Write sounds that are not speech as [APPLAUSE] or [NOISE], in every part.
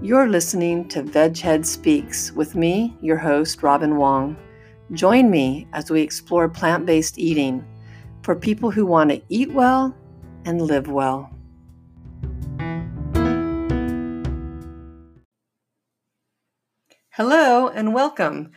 You're listening to Veghead Speaks with me, your host, Robin Wong. Join me as we explore plant based eating for people who want to eat well and live well. Hello and welcome.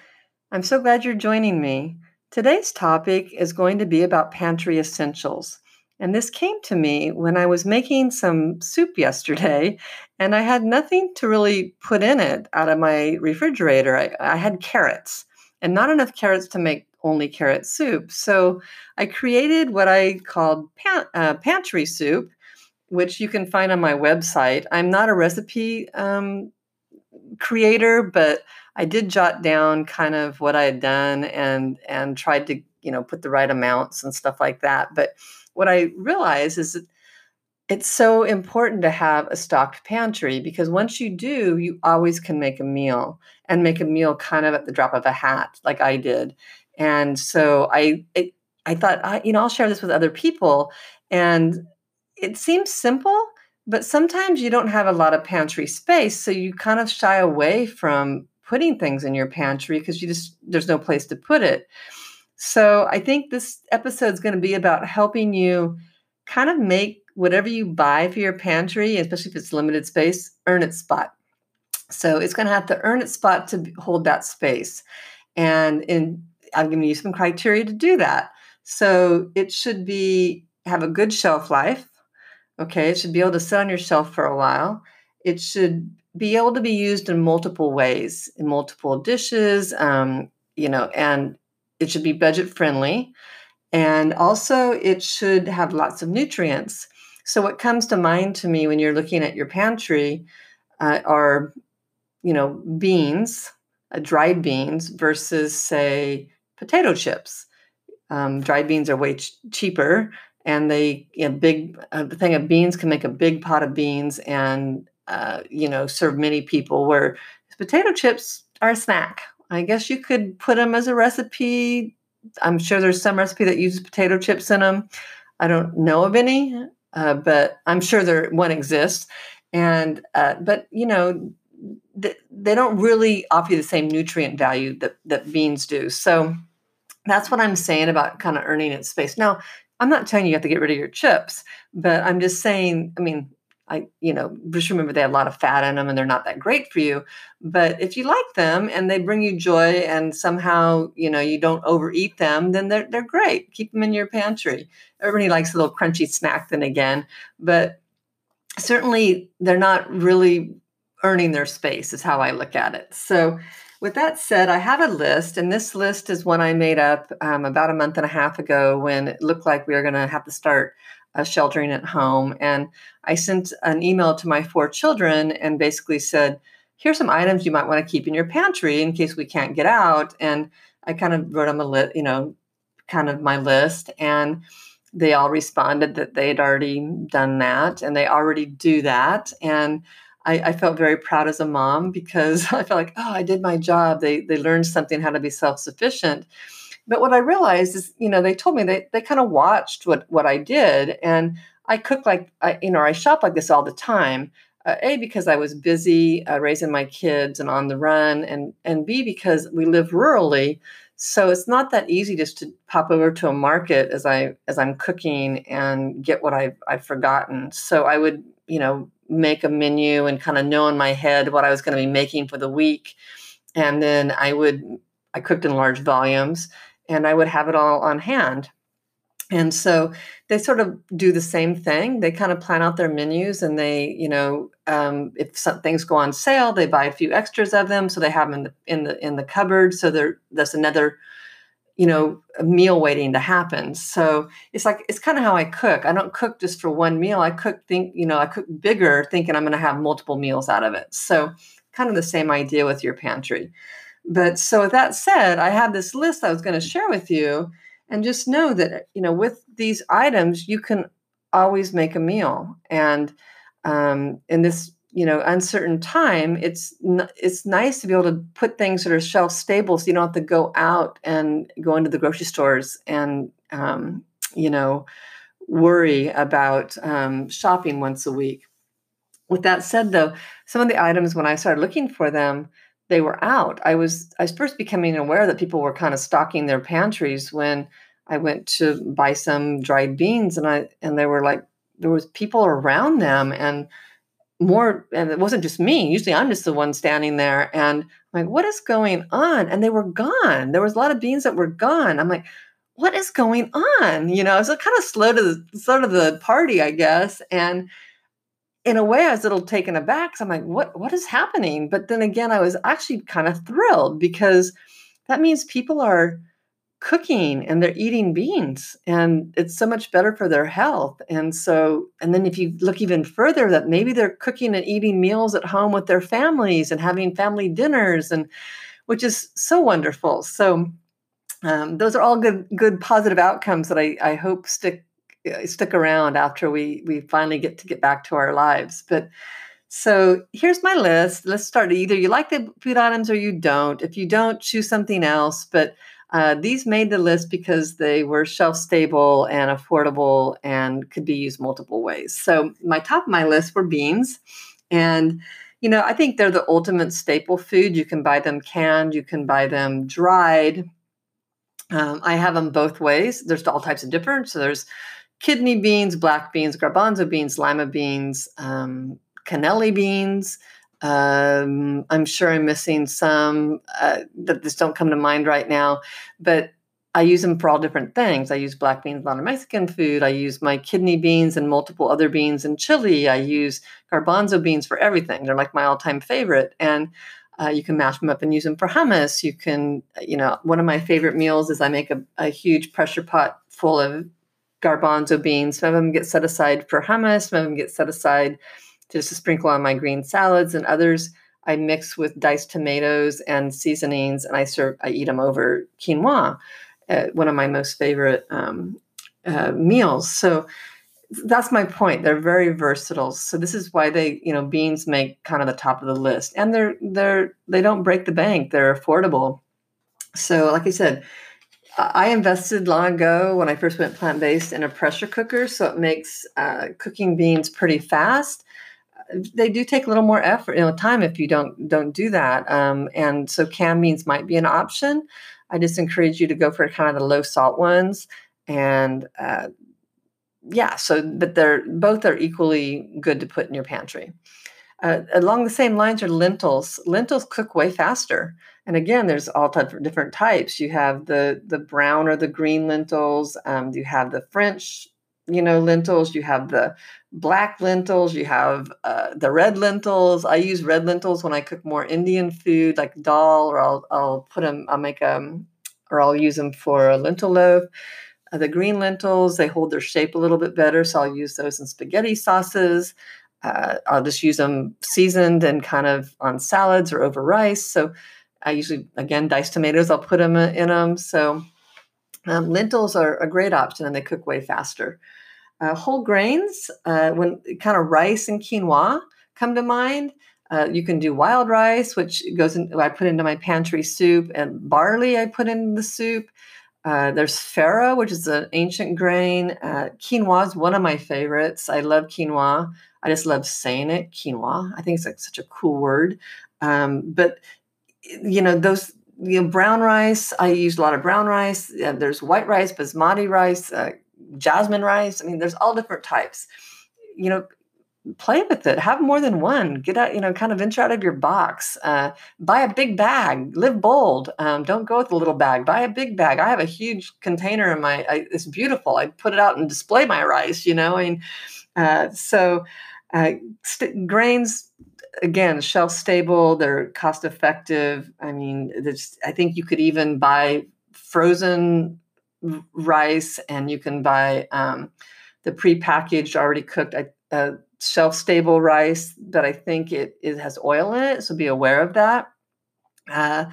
I'm so glad you're joining me. Today's topic is going to be about pantry essentials. And this came to me when I was making some soup yesterday, and I had nothing to really put in it out of my refrigerator. I, I had carrots, and not enough carrots to make only carrot soup. So I created what I called pan, uh, pantry soup, which you can find on my website. I'm not a recipe um, creator, but I did jot down kind of what I had done and and tried to you know put the right amounts and stuff like that. But what I realize is that it's so important to have a stocked pantry because once you do, you always can make a meal and make a meal kind of at the drop of a hat, like I did. And so I, it, I thought, I, you know, I'll share this with other people. And it seems simple, but sometimes you don't have a lot of pantry space, so you kind of shy away from putting things in your pantry because you just there's no place to put it. So I think this episode is going to be about helping you kind of make whatever you buy for your pantry, especially if it's limited space, earn its spot. So it's going to have to earn its spot to hold that space. And in, I'm giving you some criteria to do that. So it should be have a good shelf life. Okay, it should be able to sit on your shelf for a while. It should be able to be used in multiple ways, in multiple dishes, um, you know, and it should be budget friendly. And also, it should have lots of nutrients. So, what comes to mind to me when you're looking at your pantry uh, are, you know, beans, uh, dried beans versus, say, potato chips. Um, dried beans are way ch- cheaper, and they a big a thing of beans can make a big pot of beans and uh, you know serve many people. Where potato chips are a snack I guess you could put them as a recipe. I'm sure there's some recipe that uses potato chips in them. I don't know of any, uh, but I'm sure there one exists. And uh, but you know, th- they don't really offer you the same nutrient value that that beans do. So that's what I'm saying about kind of earning its space. Now, I'm not telling you you have to get rid of your chips, but I'm just saying. I mean, I, you know, just remember they have a lot of fat in them and they're not that great for you. But if you like them and they bring you joy and somehow, you know, you don't overeat them, then they're, they're great. Keep them in your pantry. Everybody likes a little crunchy snack then again, but certainly they're not really earning their space is how I look at it. So with that said, I have a list, and this list is one I made up um, about a month and a half ago when it looked like we were going to have to start uh, sheltering at home. And I sent an email to my four children and basically said, here's some items you might want to keep in your pantry in case we can't get out. And I kind of wrote them a list, you know, kind of my list. And they all responded that they'd already done that and they already do that. And I, I, felt very proud as a mom because [LAUGHS] I felt like, oh, I did my job. They they learned something how to be self sufficient. But what I realized is, you know, they told me they, they kind of watched what, what I did. And I cook like, I, you know, I shop like this all the time. Uh, a because I was busy uh, raising my kids and on the run, and and B because we live rurally, so it's not that easy just to pop over to a market as I as I'm cooking and get what I've I've forgotten. So I would you know make a menu and kind of know in my head what I was going to be making for the week, and then I would I cooked in large volumes and I would have it all on hand. And so they sort of do the same thing. They kind of plan out their menus, and they, you know, um, if some things go on sale, they buy a few extras of them, so they have them in the in the in the cupboard. So there, that's another, you know, meal waiting to happen. So it's like it's kind of how I cook. I don't cook just for one meal. I cook think, you know, I cook bigger, thinking I'm going to have multiple meals out of it. So kind of the same idea with your pantry. But so with that said, I have this list I was going to share with you, and just know that you know with these items you can always make a meal, and um, in this you know uncertain time it's it's nice to be able to put things that are shelf stable so you don't have to go out and go into the grocery stores and um, you know worry about um, shopping once a week. With that said though some of the items when i started looking for them they were out. I was i was first becoming aware that people were kind of stocking their pantries when i went to buy some dried beans and i and they were like there was people around them and more and it wasn't just me. Usually i'm just the one standing there and I'm like what is going on? And they were gone. There was a lot of beans that were gone. I'm like what is going on? You know i was kind of slow to the sort of the party i guess. And in a way i was a little taken aback so i'm like what what is happening? But then again i was actually kind of thrilled because that means people are cooking and they're eating beans and it's so much better for their health. And so and then if you look even further that maybe they're cooking and eating meals at home with their families and having family dinners and which is so wonderful. So um, those are all good good positive outcomes that i, I hope stick stick around after we we finally get to get back to our lives but so here's my list let's start either you like the food items or you don't if you don't choose something else but uh, these made the list because they were shelf stable and affordable and could be used multiple ways. So, my top of my list were beans. And, you know, I think they're the ultimate staple food. You can buy them canned, you can buy them dried. Um, I have them both ways. There's all types of different. So, there's kidney beans, black beans, garbanzo beans, lima beans, um, cannelli beans. Um, I'm sure I'm missing some uh, that just don't come to mind right now, but I use them for all different things. I use black beans a lot on Mexican food. I use my kidney beans and multiple other beans in chili. I use garbanzo beans for everything. They're like my all-time favorite, and uh, you can mash them up and use them for hummus. You can, you know, one of my favorite meals is I make a, a huge pressure pot full of garbanzo beans. Some of them get set aside for hummus. Some of them get set aside just to sprinkle on my green salads and others I mix with diced tomatoes and seasonings, and I serve. I eat them over quinoa, uh, one of my most favorite um, uh, meals. So that's my point. They're very versatile. So this is why they, you know, beans make kind of the top of the list, and they're they're they don't break the bank. They're affordable. So, like I said, I invested long ago when I first went plant based in a pressure cooker, so it makes uh, cooking beans pretty fast they do take a little more effort, you know, time if you don't don't do that. Um, and so canned beans might be an option. I just encourage you to go for kind of the low salt ones. And uh, yeah, so but they're both are equally good to put in your pantry. Uh, along the same lines are lentils. Lentils cook way faster. And again, there's all types of different types. You have the the brown or the green lentils. Um, you have the French you know lentils you have the black lentils you have uh, the red lentils i use red lentils when i cook more indian food like dal or i'll, I'll put them i'll make them or i'll use them for a lentil loaf uh, the green lentils they hold their shape a little bit better so i'll use those in spaghetti sauces uh, i'll just use them seasoned and kind of on salads or over rice so i usually again diced tomatoes i'll put them in them so um, lentils are a great option and they cook way faster. Uh, whole grains, uh, when kind of rice and quinoa come to mind. Uh, you can do wild rice, which goes in, I put into my pantry soup, and barley I put in the soup. Uh, there's farro, which is an ancient grain. Uh, quinoa is one of my favorites. I love quinoa. I just love saying it, quinoa. I think it's like such a cool word. Um, but you know those you know, brown rice. I use a lot of brown rice. Yeah, there's white rice, basmati rice, uh, jasmine rice. I mean, there's all different types. You know, play with it. Have more than one. Get out. You know, kind of venture out of your box. Uh, buy a big bag. Live bold. Um, don't go with a little bag. Buy a big bag. I have a huge container in my. I, it's beautiful. I put it out and display my rice. You know, I mean, uh, so uh, st- grains again shelf stable they're cost effective i mean this. i think you could even buy frozen rice and you can buy um, the pre-packaged already cooked uh, shelf stable rice, but I think it, it has oil in it. So be aware of that. Uh,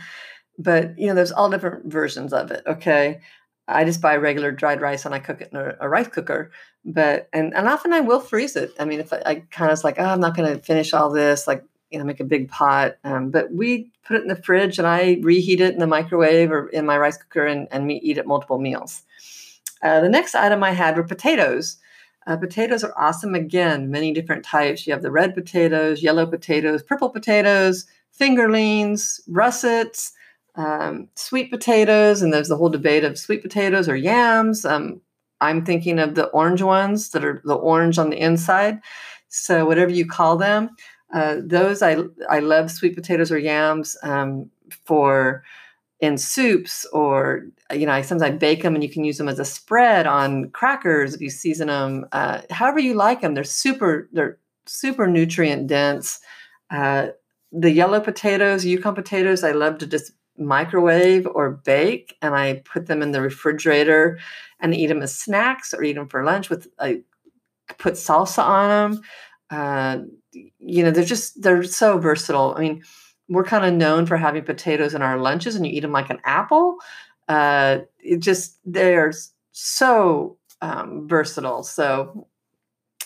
but you know, there's all different versions of it. Okay. I just buy regular dried rice and I cook it in a, a rice cooker. But and and often I will freeze it. I mean, if I, I kind of like, oh, I'm not going to finish all this, like you know, make a big pot. Um, but we put it in the fridge and I reheat it in the microwave or in my rice cooker and and we eat it multiple meals. Uh, the next item I had were potatoes. Uh, potatoes are awesome. Again, many different types. You have the red potatoes, yellow potatoes, purple potatoes, fingerlings, russets um, sweet potatoes, and there's the whole debate of sweet potatoes or yams. Um, I'm thinking of the orange ones that are the orange on the inside. So whatever you call them, uh, those I I love sweet potatoes or yams um, for in soups or you know I sometimes I bake them and you can use them as a spread on crackers if you season them. Uh, however you like them, they're super they're super nutrient dense. Uh, the yellow potatoes, Yukon potatoes, I love to just microwave or bake and I put them in the refrigerator and eat them as snacks or eat them for lunch with I put salsa on them. Uh, you know, they're just they're so versatile. I mean, we're kind of known for having potatoes in our lunches and you eat them like an apple. Uh, it just they're so um, versatile. So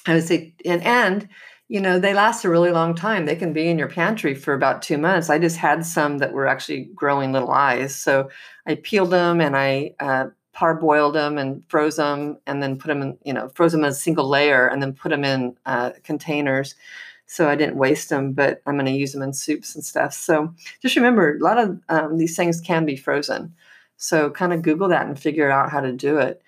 I would say, and and you know, they last a really long time. They can be in your pantry for about two months. I just had some that were actually growing little eyes. So I peeled them and I uh, parboiled them and froze them and then put them in, you know, froze them as a single layer and then put them in uh, containers. So I didn't waste them, but I'm going to use them in soups and stuff. So just remember, a lot of um, these things can be frozen. So kind of Google that and figure out how to do it.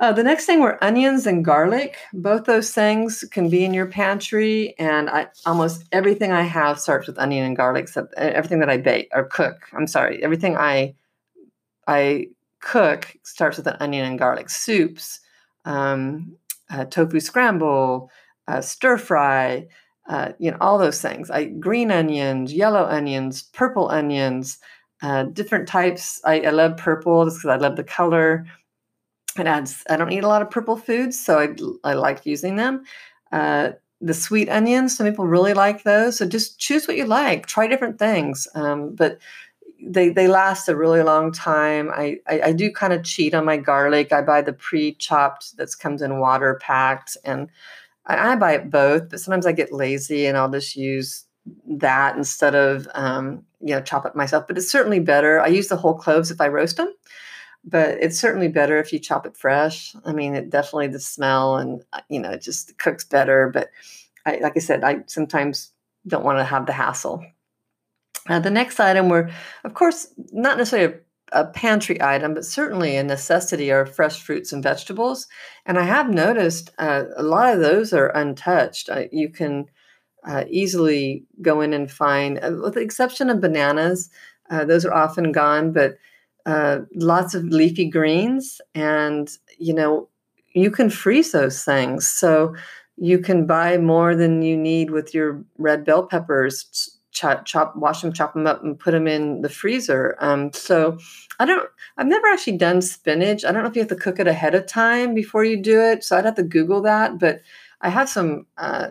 Uh, the next thing were onions and garlic. Both those things can be in your pantry, and I, almost everything I have starts with onion and garlic. Except everything that I bake or cook. I'm sorry, everything I I cook starts with an onion and garlic. Soups, um, uh, tofu scramble, uh, stir fry, uh, you know, all those things. I green onions, yellow onions, purple onions, uh, different types. I, I love purple just because I love the color. It adds, I don't eat a lot of purple foods, so I, I like using them. Uh, the sweet onions, some people really like those. So just choose what you like, try different things. Um, but they they last a really long time. I, I, I do kind of cheat on my garlic. I buy the pre-chopped that comes in water packed, and I, I, buy it both. But sometimes I get lazy and I'll just use that instead of um, you know chop it myself. But it's certainly better. I use the whole cloves if I roast them but it's certainly better if you chop it fresh. I mean, it definitely the smell and uh, you know it just cooks better. But I, like I said, I sometimes don't want to have the hassle. Uh, the next item were, of course, not necessarily a, a, pantry item, but certainly a necessity are fresh fruits and vegetables. And I have noticed uh, a lot of those are untouched. Uh, you can uh, easily go in and find, uh, with the exception of bananas, those are often gone, but uh, lots of leafy greens, and you know you can freeze those things. So you can buy more than you need with your red bell peppers. Chop, chop, wash them, chop them up, and put them in the freezer. Um, so I don't. I've never actually done spinach. I don't know if you have to cook it ahead of time before you do it. So I'd have to Google that. But I have some uh,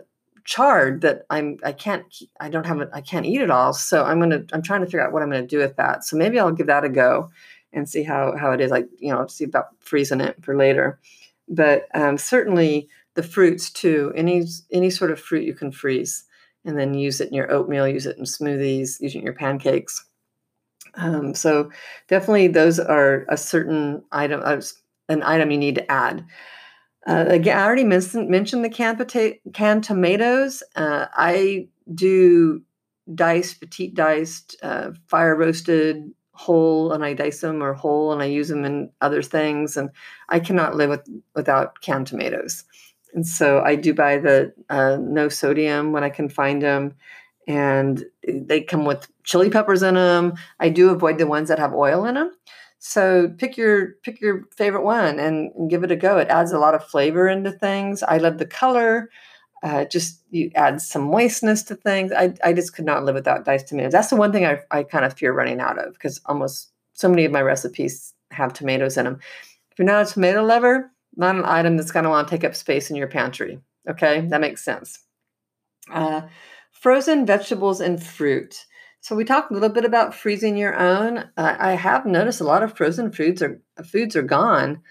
chard that I'm I can't I don't have it I can't eat it all. So I'm gonna I'm trying to figure out what I'm gonna do with that. So maybe I'll give that a go and see how how it is. Like you know, see about freezing it for later. But um, certainly the fruits too. Any any sort of fruit you can freeze and then use it in your oatmeal, use it in smoothies, use it in your pancakes. Um, so definitely those are a certain item, an item you need to add. Uh, again, I already mentioned, mentioned the canned, pota- canned tomatoes. Uh, I do diced, petite diced, uh, fire roasted, whole, and I dice them or whole, and I use them in other things. And I cannot live with, without canned tomatoes. And so I do buy the uh, no sodium when I can find them. And they come with chili peppers in them. I do avoid the ones that have oil in them. So pick your pick your favorite one and, and, give it a go. It adds a lot of flavor into things. I love the color. Uh, just you add some moistness to things. I, I just could not live without diced tomatoes. That's the one thing I, I kind of fear running out of because almost so many of my recipes have tomatoes in them. If you're not a tomato lover, not an item that's going to want to take up space in your pantry. Okay, that makes sense. Uh, frozen vegetables and fruit. So we talked a little bit about freezing your own. Uh, I have noticed a lot of frozen foods are foods are gone,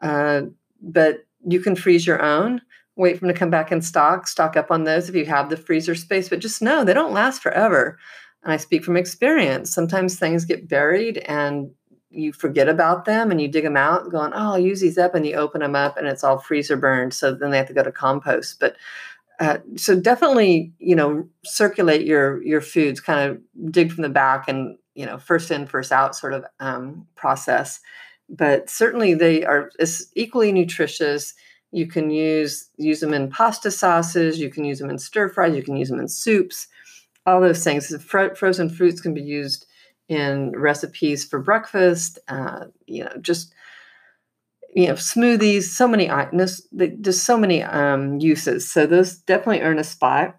uh, but you can freeze your own. Wait for them to come back in stock. Stock up on those if you have the freezer space. But just know they don't last forever. And I speak from experience. Sometimes things get buried and you forget about them and you dig them out, going, "Oh, I'll use these up," and you open them up and it's all freezer burned. So then they have to go to compost. But uh, so definitely, you know, circulate your your foods. Kind of dig from the back and you know, first in, first out sort of um, process. But certainly, they are as equally nutritious. You can use use them in pasta sauces. You can use them in stir fries. You can use them in soups. All those things. Fro- frozen fruits can be used in recipes for breakfast. Uh, you know, just you know smoothies so many there's, there's so many um, uses. So those definitely earn a spot.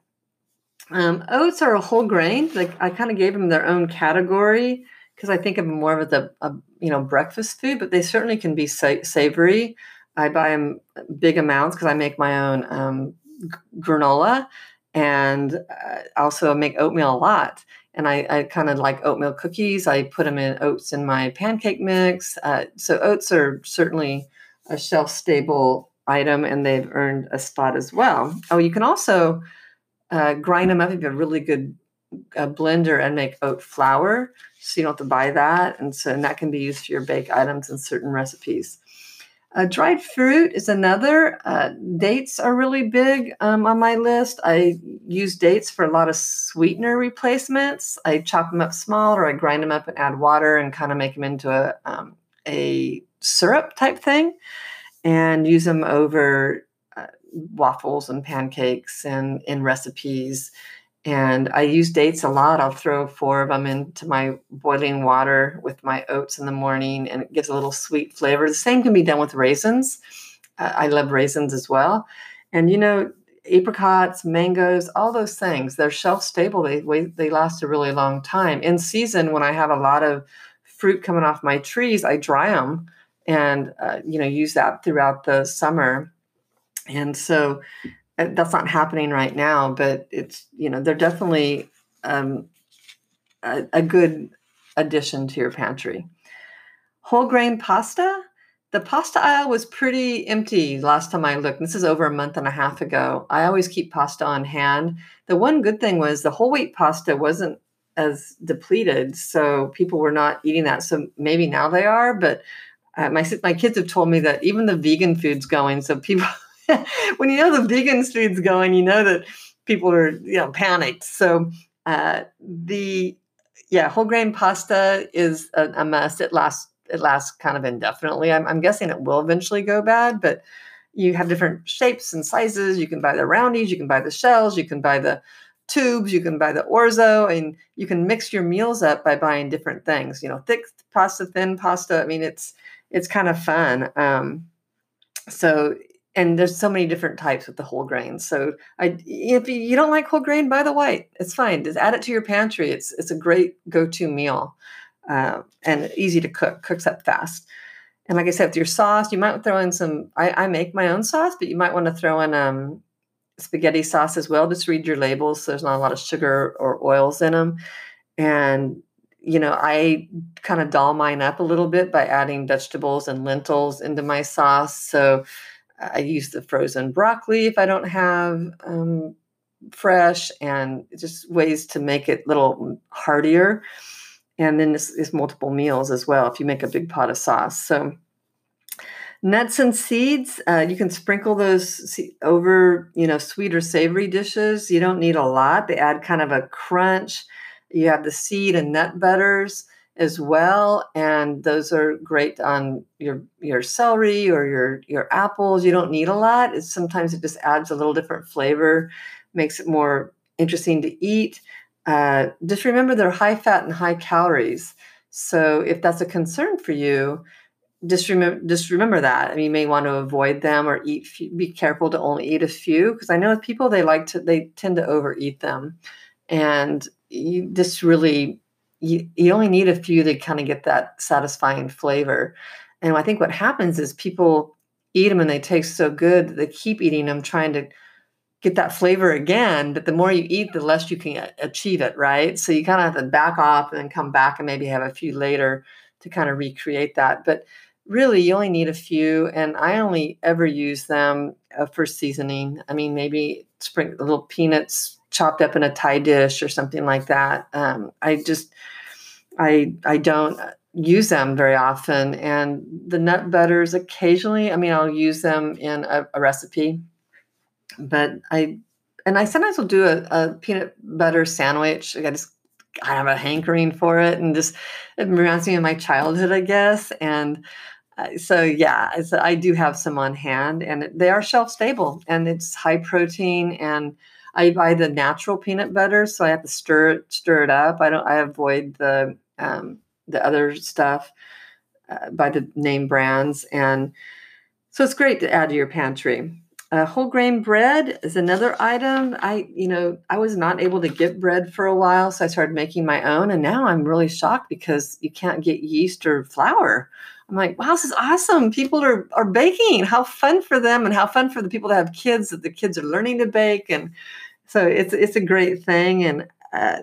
Um, oats are a whole grain like i kind of gave them their own category because i think of them more of a, a, you know breakfast food but they certainly can be sa- savory. I buy them big amounts because i make my own um, g- granola and uh, also make oatmeal a lot and I, I kind of like oatmeal cookies. I put them in oats in my pancake mix. Uh, so oats are certainly a shelf stable item, and they've earned a spot as well. Oh, you can also uh, grind them up if you have a really good uh, blender and make oat flour, so you don't have to buy that. And so and that can be used for your bake items in certain recipes. Uh, dried fruit is another. Uh, dates are really big um, on my list. I use dates for a lot of sweetener replacements. I chop them up small or I grind them up and add water and kind of make them into a, um, a syrup type thing and use them over uh, waffles and pancakes and in recipes and I use dates a lot. I'll throw four of them into my boiling water with my oats in the morning, and it gives a little sweet flavor. The same can be done with raisins. Uh, I love raisins as well. And you know, apricots, mangoes, all those things, they're shelf stable. They they last a really long time. In season, when I have a lot of fruit coming off my trees, I dry them and uh, you know use that throughout the summer. And so that's not happening right now, but it's you know they're definitely um, a, a good addition to your pantry. Whole grain pasta. The pasta aisle was pretty empty last time I looked. This is over a month and a half ago. I always keep pasta on hand. The one good thing was the whole wheat pasta wasn't as depleted, so people were not eating that. So maybe now they are, but uh, my my kids have told me that even the vegan food's going. So people [LAUGHS] when you know the vegan food's going, you know that people are you know panicked. So uh, the yeah, whole grain pasta is a, a, must. It lasts it lasts kind of indefinitely. I'm, I'm guessing it will eventually go bad, but you have different shapes and sizes. You can buy the roundies, you can buy the shells, you can buy the tubes, you can buy the orzo, and you can mix your meals up by buying different things. You know, thick pasta, thin pasta. I mean, it's it's kind of fun. Um, so and there's so many different types with the whole grain. So I, if you don't like whole grain, buy the white. It's fine. Just add it to your pantry. It's it's a great go-to meal, uh, and easy to cook. Cooks up fast. And like I said, with your sauce, you might throw in some. I, I make my own sauce, but you might want to throw in um, spaghetti sauce as well. Just read your labels. So there's not a lot of sugar or oils in them, and you know, I kind of doll mine up a little bit by adding vegetables and lentils into my sauce. So I use the frozen broccoli if I don't have um, fresh, and just ways to make it a little heartier. And then this is multiple meals as well if you make a big pot of sauce. So nuts and seeds, uh, you can sprinkle those over, you know, sweet or savory dishes. You don't need a lot. They add kind of a crunch. You have the seed and nut butters as well and those are great on your your celery or your your apples. You don't need a lot. It's sometimes it just adds a little different flavor makes it more interesting to eat. Uh, just remember they're high fat and high calories. So if that's a concern for you just remember just remember that. Mean, you may want to avoid them or eat be careful to only eat a few because i know with people they like to they tend to overeat them. And you just really you, you only need a few to kind of get that satisfying flavor. And I think what happens is people eat them and they taste so good they keep eating them, trying to get that flavor again. But the more you eat, the less you can achieve it, right? So you kind of have to back off and then come back and maybe have a few later to kind of recreate that. But really, you only need a few, and I only ever use them uh, for seasoning. I mean, maybe sprinkle a little peanuts chopped up in a Thai dish or something like that. Um, I just, I, I don't use them very often, and the nut butters occasionally. I mean, I'll use them in a, a recipe but I and I sometimes will do a, a peanut butter sandwich. I just I have a hankering for it, and just it reminds me of my childhood, I guess. And uh, so yeah, so I do have some on hand, and they are shelf stable, and it's high protein. And I buy the natural peanut butter, so I have to stir it stir it up. I don't. I avoid the um, the other stuff uh, by the name brands, and so it's great to add to your pantry. Uh, whole grain bread is another item. I, you know, I was not able to get bread for a while, so I started making my own, and now I'm really shocked because you can't get yeast or flour. I'm like, wow, this is awesome. People are are baking. How fun for them, and how fun for the people that have kids that the kids are learning to bake, and so it's it's a great thing. And uh,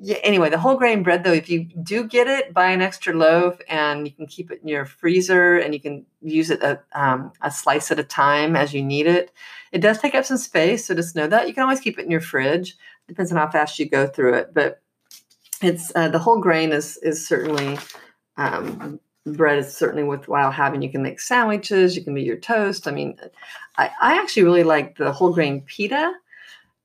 yeah, anyway, the whole grain bread though, if you do get it, buy an extra loaf and you can keep it in your freezer and you can use it a, um, a slice at a time as you need it. It does take up some space, so just know that you can always keep it in your fridge. Depends on how fast you go through it, but it's uh, the whole grain is is certainly um, bread is certainly worthwhile having. You can make sandwiches, you can make your toast. I mean, I, I actually really like the whole grain pita.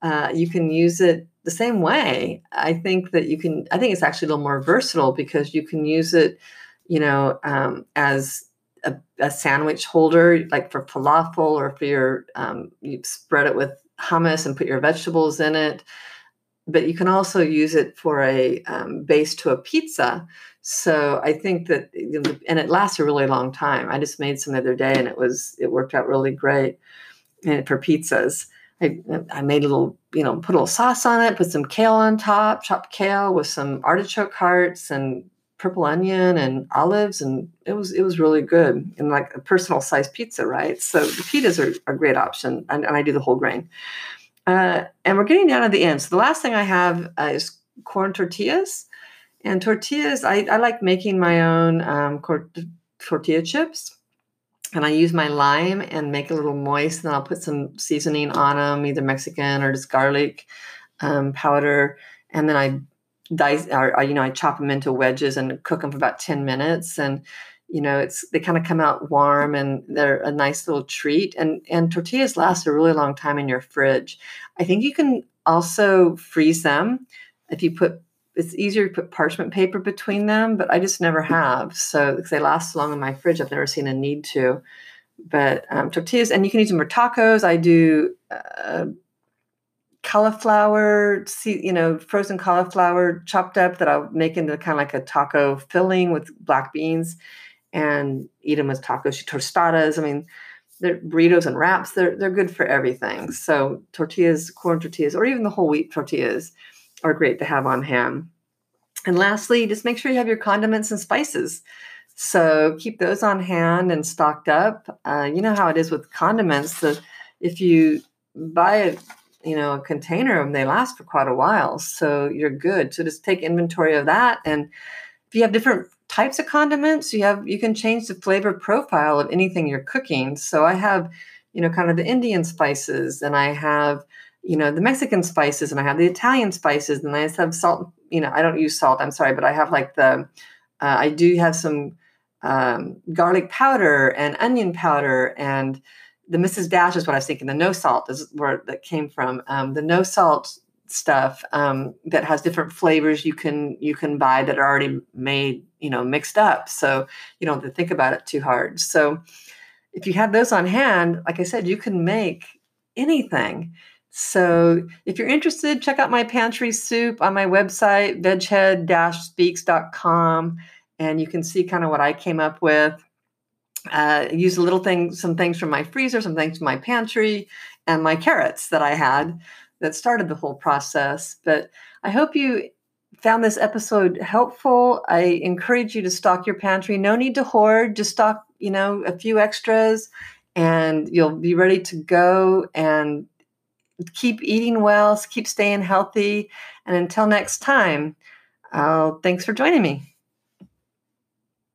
Uh, you can use it the same way, I think that you can, I think it's actually a little more versatile because you can use it, you know, um, as a, a, sandwich holder, like for falafel or for your, um, you spread it with hummus and put your vegetables in it. But you can also use it for a um, base to a pizza. So I think that, and it lasts a really long time. I just made some the other day and it was, it worked out really great and for pizzas. I, I made a little, you know, put a little sauce on it, put some kale on top, chopped kale with some artichoke hearts and purple onion and olives, and it was it was really good and like a personal size pizza, right? So the pitas are a great option, and, and I do the whole grain. Uh, and we're getting down to the end. So the last thing I have uh, is corn tortillas, and tortillas. I, I like making my own um, tortilla chips and I use my lime and make a little moist. And then I'll put some seasoning on them, either Mexican or just garlic um, powder. And then I dice, or, or, you know, I chop them into wedges and cook them for about ten minutes. And you know, it's they kind of come out warm and they're a nice little treat. And and tortillas last a really long time in your fridge. I think you can also freeze them if you put it's easier to put parchment paper between them, but I just never have. So because they last so long in my fridge, I've never seen a need to. But um, tortillas, and you can use them for tacos. I do uh, cauliflower, you know, frozen cauliflower chopped up that I'll make into kind of like a taco filling with black beans, and eat them as tacos, tostadas. I mean, they're burritos and wraps. They're they're good for everything. So tortillas, corn tortillas, or even the whole wheat tortillas are great to have on hand. And lastly, just make sure you have your condiments and spices. So keep those on hand and stocked up. Uh, you know how it is with condiments. That if you buy a you know a container of them, they last for quite a while. So you're good. So just take inventory of that. And if you have different types of condiments, you have you can change the flavor profile of anything you're cooking. So I have you know kind of the Indian spices, and I have you know the mexican spices and i have the italian spices and i have salt you know i don't use salt i'm sorry but i have like the uh, i do have some um, garlic powder and onion powder and the mrs dash is what i was thinking the no salt is where that came from. Um, the no salt stuff um, that has different flavors you can you can buy that are already made you know mixed up. So you don't have to think about it too hard. So if you have those on hand like i said you can make anything so if you're interested, check out my pantry soup on my website, veghead-speaks.com, and you can see kind of what I came up with. Uh, use a little thing, some things from my freezer, some things from my pantry, and my carrots that I had that started the whole process. But I hope you found this episode helpful. I encourage you to stock your pantry. No need to hoard, just stock, you know, a few extras and you'll be ready to go and keep eating well, keep staying healthy. And until next time, uh, thanks for joining me.